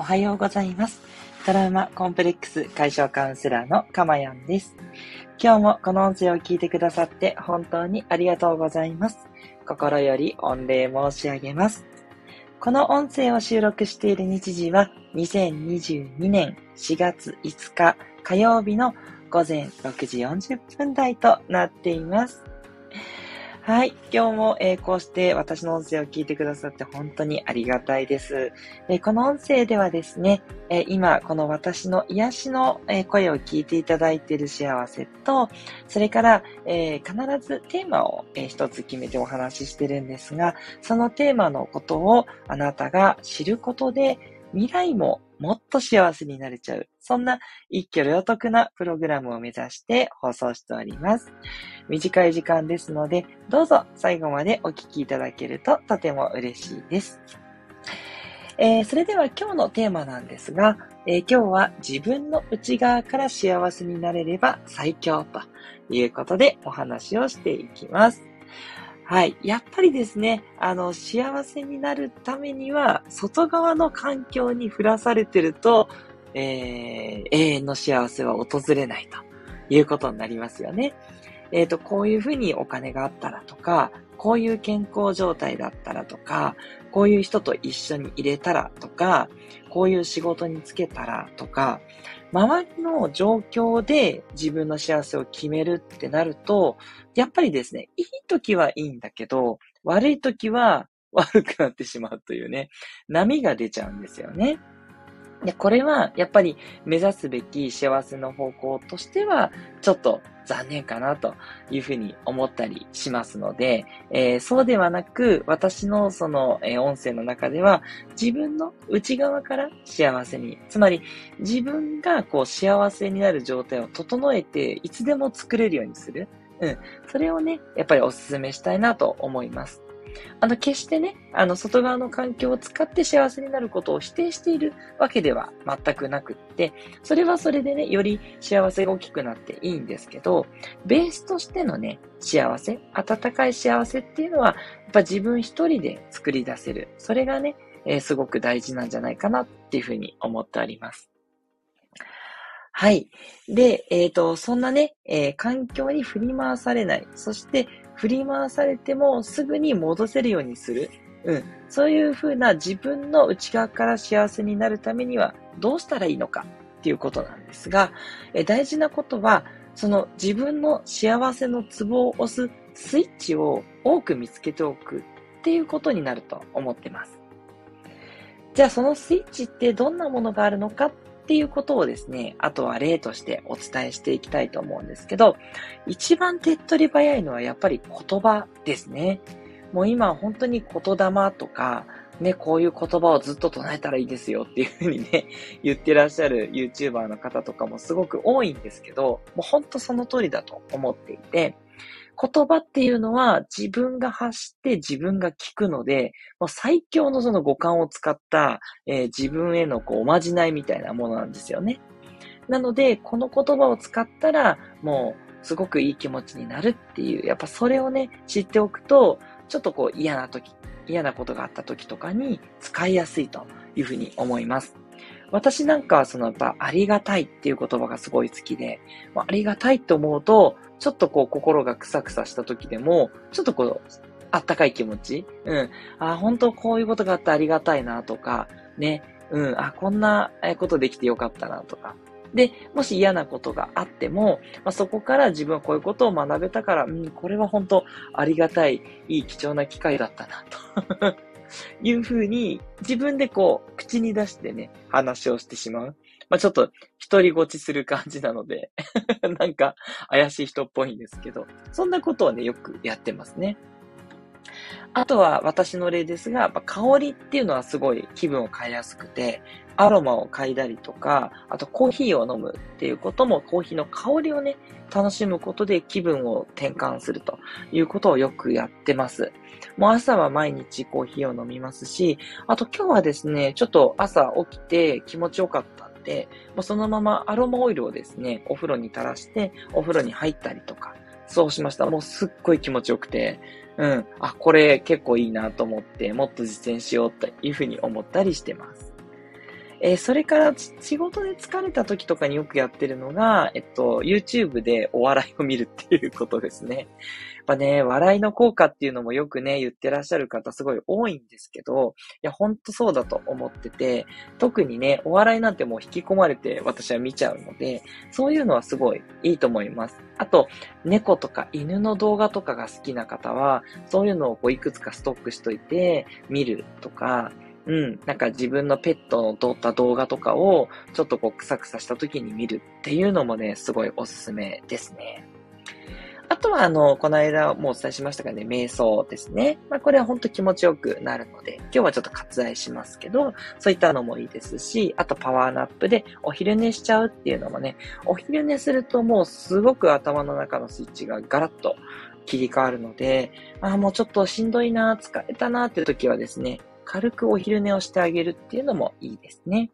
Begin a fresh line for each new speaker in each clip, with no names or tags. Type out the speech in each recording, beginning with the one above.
おはようございます。トラウマコンプレックス解消カウンセラーのかまやんです。今日もこの音声を聞いてくださって本当にありがとうございます。心より御礼申し上げます。この音声を収録している日時は2022年4月5日火曜日の午前6時40分台となっています。はい。今日も、えー、こうして私の音声を聞いてくださって本当にありがたいです。えー、この音声ではですね、えー、今、この私の癒しの、え声を聞いていただいている幸せと、それから、え必ずテーマを、え一つ決めてお話ししてるんですが、そのテーマのことをあなたが知ることで、未来ももっと幸せになれちゃう。そんな一挙両得なプログラムを目指して放送しております。短い時間ですので、どうぞ最後までお聞きいただけるととても嬉しいです。えー、それでは今日のテーマなんですが、えー、今日は自分の内側から幸せになれれば最強ということでお話をしていきます。はい。やっぱりですね、あの、幸せになるためには、外側の環境に降らされてると、えー、永遠の幸せは訪れないということになりますよね。えっ、ー、と、こういうふうにお金があったらとか、こういう健康状態だったらとか、こういう人と一緒に入れたらとか、こういう仕事に就けたらとか、周りの状況で自分の幸せを決めるってなると、やっぱりですね、いい時はいいんだけど、悪い時は 悪くなってしまうというね、波が出ちゃうんですよね。で、これはやっぱり目指すべき幸せの方向としては、ちょっと残念かなというふうに思ったりしますので、えー、そうではなく、私のその、えー、音声の中では、自分の内側から幸せに、つまり自分がこう幸せになる状態を整えて、いつでも作れるようにする。うん。それをね、やっぱりお勧めしたいなと思います。あの、決してね、あの、外側の環境を使って幸せになることを否定しているわけでは全くなくって、それはそれでね、より幸せが大きくなっていいんですけど、ベースとしてのね、幸せ、温かい幸せっていうのは、やっぱ自分一人で作り出せる。それがね、えー、すごく大事なんじゃないかなっていうふうに思っております。はい。で、えっ、ー、と、そんなね、えー、環境に振り回されない。そして、振り回されてもすぐに戻せるようにする。うん。そういうふうな自分の内側から幸せになるためにはどうしたらいいのかっていうことなんですが、え大事なことは、その自分の幸せのツボを押すスイッチを多く見つけておくっていうことになると思ってます。じゃあそのスイッチってどんなものがあるのかっっていうことをですね、あとは例としてお伝えしていきたいと思うんですけど、一番手っ取り早いのはやっぱり言葉ですね。もう今本当に言霊とか、ね、こういう言葉をずっと唱えたらいいですよっていうふうにね、言ってらっしゃる YouTuber の方とかもすごく多いんですけど、もう本当その通りだと思っていて、言葉っていうのは自分が発して自分が聞くので、もう最強のその五感を使った、えー、自分へのこうおまじないみたいなものなんですよね。なので、この言葉を使ったら、もうすごくいい気持ちになるっていう、やっぱそれをね、知っておくと、ちょっとこう嫌な時、嫌なことがあった時とかに使いやすいというふうに思います。私なんかはそのやっぱありがたいっていう言葉がすごい好きで、ありがたいって思うと、ちょっとこう心がクサクサした時でも、ちょっとこう、あったかい気持ちうん。あ、本当こういうことがあってありがたいなとか、ね。うん。あ、こんなことできてよかったなとか。で、もし嫌なことがあっても、まあ、そこから自分はこういうことを学べたから、うん、これは本当ありがたい、いい貴重な機会だったな、というふうに、自分でこう、口に出してね、話をしてしまう。まあ、ちょっと、一人ごちする感じなので なんか、怪しい人っぽいんですけど、そんなことをね、よくやってますね。あとは私の例ですが、香りっていうのはすごい気分を変えやすくて、アロマを嗅いだりとか、あとコーヒーを飲むっていうことも、コーヒーの香りをね、楽しむことで気分を転換するということをよくやってます。もう朝は毎日コーヒーを飲みますし、あと今日はですね、ちょっと朝起きて気持ちよかったんで、もうそのままアロマオイルをですね、お風呂に垂らして、お風呂に入ったりとか、そうしました。もうすっごい気持ちよくて、うん。あ、これ結構いいなと思って、もっと実践しようというふうに思ったりしてます。えー、それから仕事で疲れた時とかによくやってるのが、えっと、YouTube でお笑いを見るっていうことですね。やっぱね、笑いの効果っていうのもよくね、言ってらっしゃる方すごい多いんですけど、いや、ほんとそうだと思ってて、特にね、お笑いなんてもう引き込まれて私は見ちゃうので、そういうのはすごいいいと思います。あと、猫とか犬の動画とかが好きな方は、そういうのをこういくつかストックしといて見るとか、うん、なんか自分のペットの撮った動画とかをちょっとこうクサクサした時に見るっていうのもね、すごいおすすめですね。あとは、あの、この間もお伝えしましたがね、瞑想ですね。まあ、これは本当気持ちよくなるので、今日はちょっと割愛しますけど、そういったのもいいですし、あとパワーナップでお昼寝しちゃうっていうのもね、お昼寝するともうすごく頭の中のスイッチがガラッと切り替わるので、ああ、もうちょっとしんどいな、疲れたなっていう時はですね、軽くお昼寝をしてあげるっていうのもいいですね。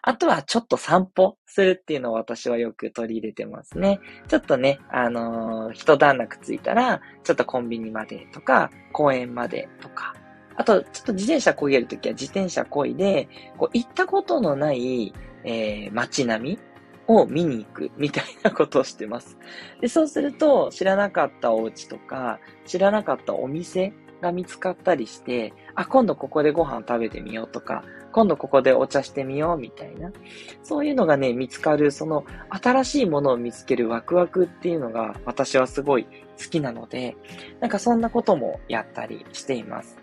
あとはちょっと散歩するっていうのを私はよく取り入れてますね。ちょっとね、あのー、一段落ついたら、ちょっとコンビニまでとか、公園までとか、あと、ちょっと自転車漕げるときは自転車漕いで、こう、行ったことのない、えー、街並みを見に行くみたいなことをしてます。で、そうすると、知らなかったお家とか、知らなかったお店が見つかったりして、あ、今度ここでご飯食べてみようとか、今度ここでお茶してみようみたいな。そういうのがね、見つかる、その新しいものを見つけるワクワクっていうのが私はすごい好きなので、なんかそんなこともやったりしています。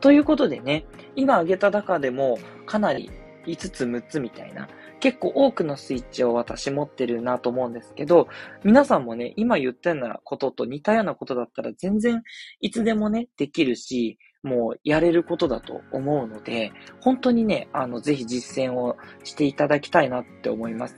ということでね、今挙げた中でもかなり5つ6つみたいな結構多くのスイッチを私持ってるなと思うんですけど、皆さんもね、今言ったようなことと似たようなことだったら全然いつでもね、できるし、もうやれることだと思うので、本当にね、あの、ぜひ実践をしていただきたいなって思います。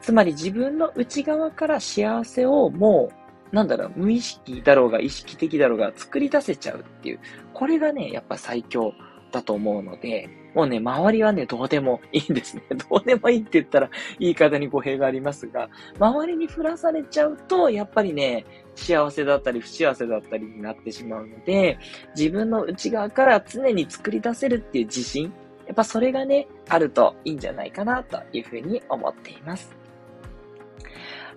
つまり自分の内側から幸せをもう、なんだろう、無意識だろうが意識的だろうが作り出せちゃうっていう、これがね、やっぱ最強だと思うので、もうね、周りはね、どうでもいいんですね。どうでもいいって言ったら言い方に語弊がありますが、周りに振らされちゃうと、やっぱりね、幸せだったり不幸せだったりになってしまうので、自分の内側から常に作り出せるっていう自信、やっぱそれがね、あるといいんじゃないかなというふうに思っています。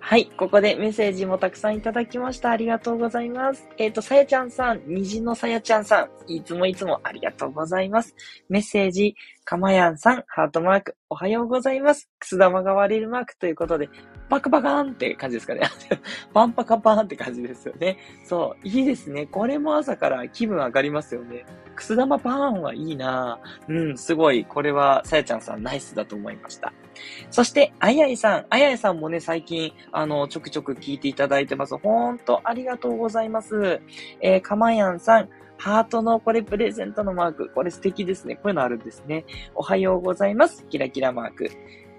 はい。ここでメッセージもたくさんいただきました。ありがとうございます。えっ、ー、と、さやちゃんさん、虹のさやちゃんさん、いつもいつもありがとうございます。メッセージ、かまやんさん、ハートマーク、おはようございます。くす玉が割れるマークということで、パクパカーンって感じですかね。パンパカパーンって感じですよね。そう、いいですね。これも朝から気分上がりますよね。くす玉パーンはいいなうん、すごい。これは、さやちゃんさんナイスだと思いました。そして、あやいさん。あやいさんもね、最近、あの、ちょくちょく聞いていただいてます。ほんと、ありがとうございます。えー、かまやんさん。ハートのこれプレゼントのマーク。これ素敵ですね。こういうのあるんですね。おはようございます。キラキラマーク。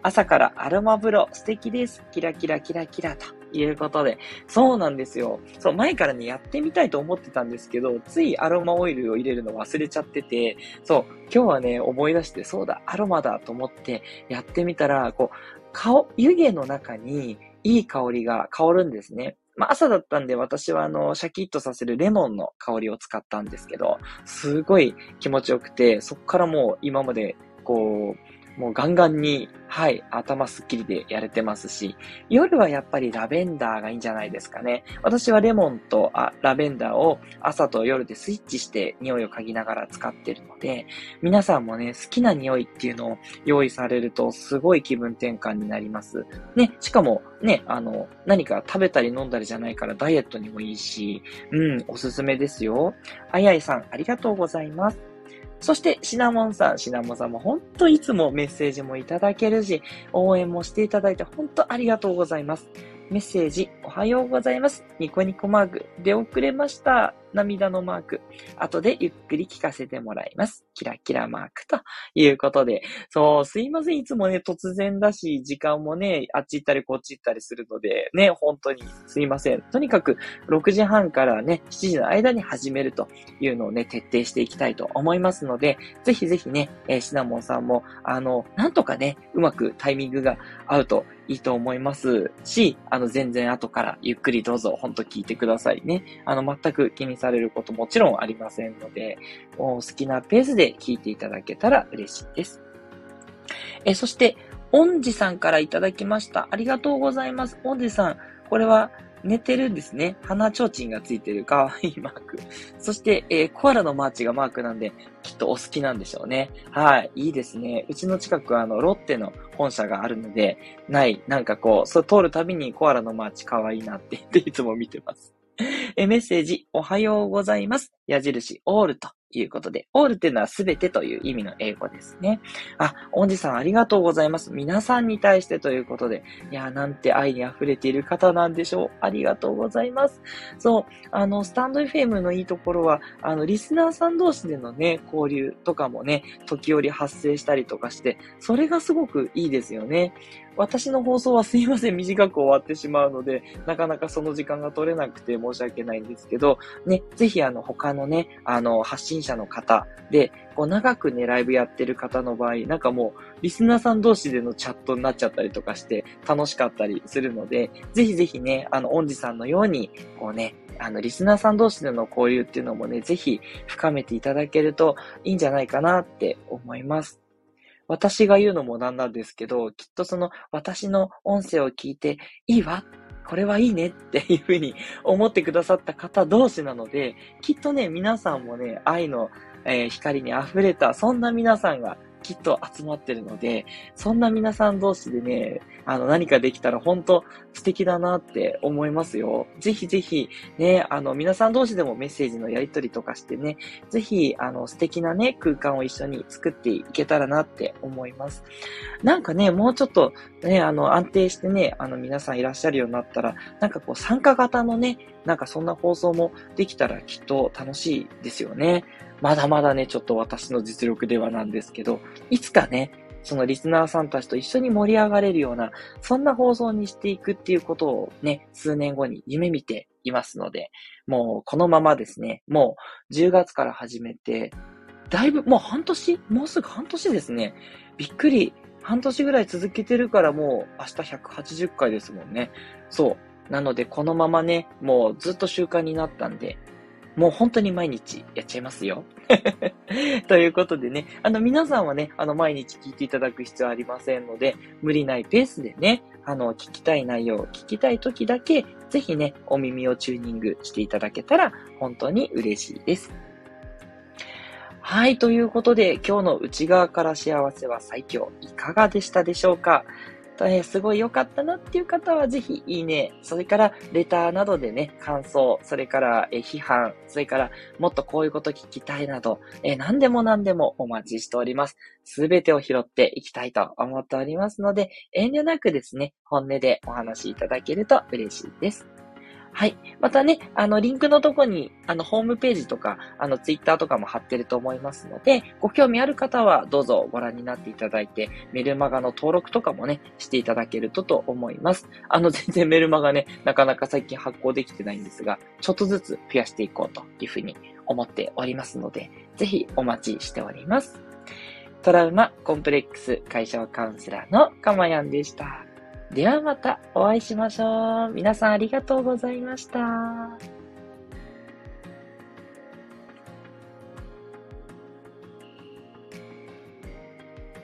朝からアロマ風呂素敵です。キラキラキラキラということで。そうなんですよ。そう、前からね、やってみたいと思ってたんですけど、ついアロマオイルを入れるの忘れちゃってて、そう、今日はね、思い出して、そうだ、アロマだと思ってやってみたら、こう、顔、湯気の中にいい香りが香るんですね。まあ、朝だったんで私はあの、シャキッとさせるレモンの香りを使ったんですけど、すごい気持ちよくて、そこからもう今まで、こう、もうガンガンに、はい、頭すっきりでやれてますし、夜はやっぱりラベンダーがいいんじゃないですかね。私はレモンとあラベンダーを朝と夜でスイッチして匂いを嗅ぎながら使ってるので、皆さんもね、好きな匂いっていうのを用意されるとすごい気分転換になります。ね、しかもね、あの、何か食べたり飲んだりじゃないからダイエットにもいいし、うん、おすすめですよ。あやいさん、ありがとうございます。そして、シナモンさん。シナモンさんも本当いつもメッセージもいただけるし、応援もしていただいて本当ありがとうございます。メッセージ、おはようございます。ニコニコマーク、出遅れました。涙のマーク。後でゆっくり聞かせてもらいます。キラキラマークということで。そう、すいません。いつもね、突然だし、時間もね、あっち行ったりこっち行ったりするので、ね、本当にすいません。とにかく、6時半からね、7時の間に始めるというのをね、徹底していきたいと思いますので、ぜひぜひね、えー、シナモンさんも、あの、なんとかね、うまくタイミングが合うといいと思いますし、あの、全然後からゆっくりどうぞ、ほんと聞いてくださいね。あの、全く気にさされることもちろんありませんので、お好きなペースで聞いていただけたら嬉しいです。え、そして、恩師さんからいただきました。ありがとうございます。恩師さん、これは寝てるんですね。鼻ちょうちんがついてるかわいいマーク。そして、えー、コアラのマーチがマークなんで、きっとお好きなんでしょうね。はい。いいですね。うちの近くあの、ロッテの本社があるので、ない、なんかこう、そう通るたびにコアラのマーチかわいいなって言っていつも見てます。え、メッセージ、おはようございます。矢印、 all ということで、 all っていうのはすべてという意味の英語ですね。あ、恩師さんありがとうございます。皆さんに対してということで、いや、なんて愛に溢れている方なんでしょう。ありがとうございます。そう、あの、スタンド FM のいいところは、あの、リスナーさん同士でのね、交流とかもね、時折発生したりとかして、それがすごくいいですよね。私の放送はすいません、短く終わってしまうので、なかなかその時間が取れなくて申し訳ないんですけど、ね、ぜひあの、他のね、あの、発信者の方で、こう、長くね、ライブやってる方の場合、なんかもう、リスナーさん同士でのチャットになっちゃったりとかして、楽しかったりするので、ぜひぜひね、あの、恩師さんのように、こうね、あの、リスナーさん同士での交流っていうのもね、ぜひ深めていただけるといいんじゃないかなって思います。私が言うのもなんなんですけど、きっとその私の音声を聞いて、いいわこれはいいねっていうふうに思ってくださった方同士なので、きっとね、皆さんもね、愛の、えー、光に溢れた、そんな皆さんがきっと集まってるので、そんな皆さん同士でね、あの、何かできたら本当素敵だなって思いますよ。ぜひぜひ、ね、あの、皆さん同士でもメッセージのやりとりとかしてね、ぜひ、あの、素敵なね、空間を一緒に作っていけたらなって思います。なんかね、もうちょっとね、あの、安定してね、あの、皆さんいらっしゃるようになったら、なんかこう、参加型のね、なんかそんな放送もできたらきっと楽しいですよね。まだまだね、ちょっと私の実力ではなんですけど、いつかね、そのリスナーさんたちと一緒に盛り上がれるような、そんな放送にしていくっていうことをね、数年後に夢見ていますので、もうこのままですね、もう10月から始めて、だいぶ、もう半年もうすぐ半年ですね。びっくり。半年ぐらい続けてるからもう明日180回ですもんね。そう。なのでこのままね、もうずっと習慣になったんで、もう本当に毎日やっちゃいますよ。ということでね、あの皆さんはね、あの毎日聞いていただく必要ありませんので、無理ないペースでね、あの聞きたい内容、聞きたい時だけ、ぜひね、お耳をチューニングしていただけたら本当に嬉しいです。はい、ということで、今日の内側から幸せは最強、いかがでしたでしょうか？えー、すごい良かったなっていう方はぜひいいね、それからレターなどでね、感想、それから、え、批判、それからもっとこういうこと聞きたいなど、えー、何でも何でもお待ちしております。すべてを拾っていきたいと思っておりますので、遠慮なくですね、本音でお話しいただけると嬉しいです。はい。またね、あの、リンクのとこに、あの、ホームページとか、あの、ツイッターとかも貼ってると思いますので、ご興味ある方はどうぞご覧になっていただいて、メルマガの登録とかもね、していただけるとと思います。あの、全然メルマガね、なかなか最近発行できてないんですが、ちょっとずつ増やしていこうというふうに思っておりますので、ぜひお待ちしております。トラウマコンプレックス解消カウンセラーのかまやんでした。ではまたお会いしましょう。皆さんありがとうございました。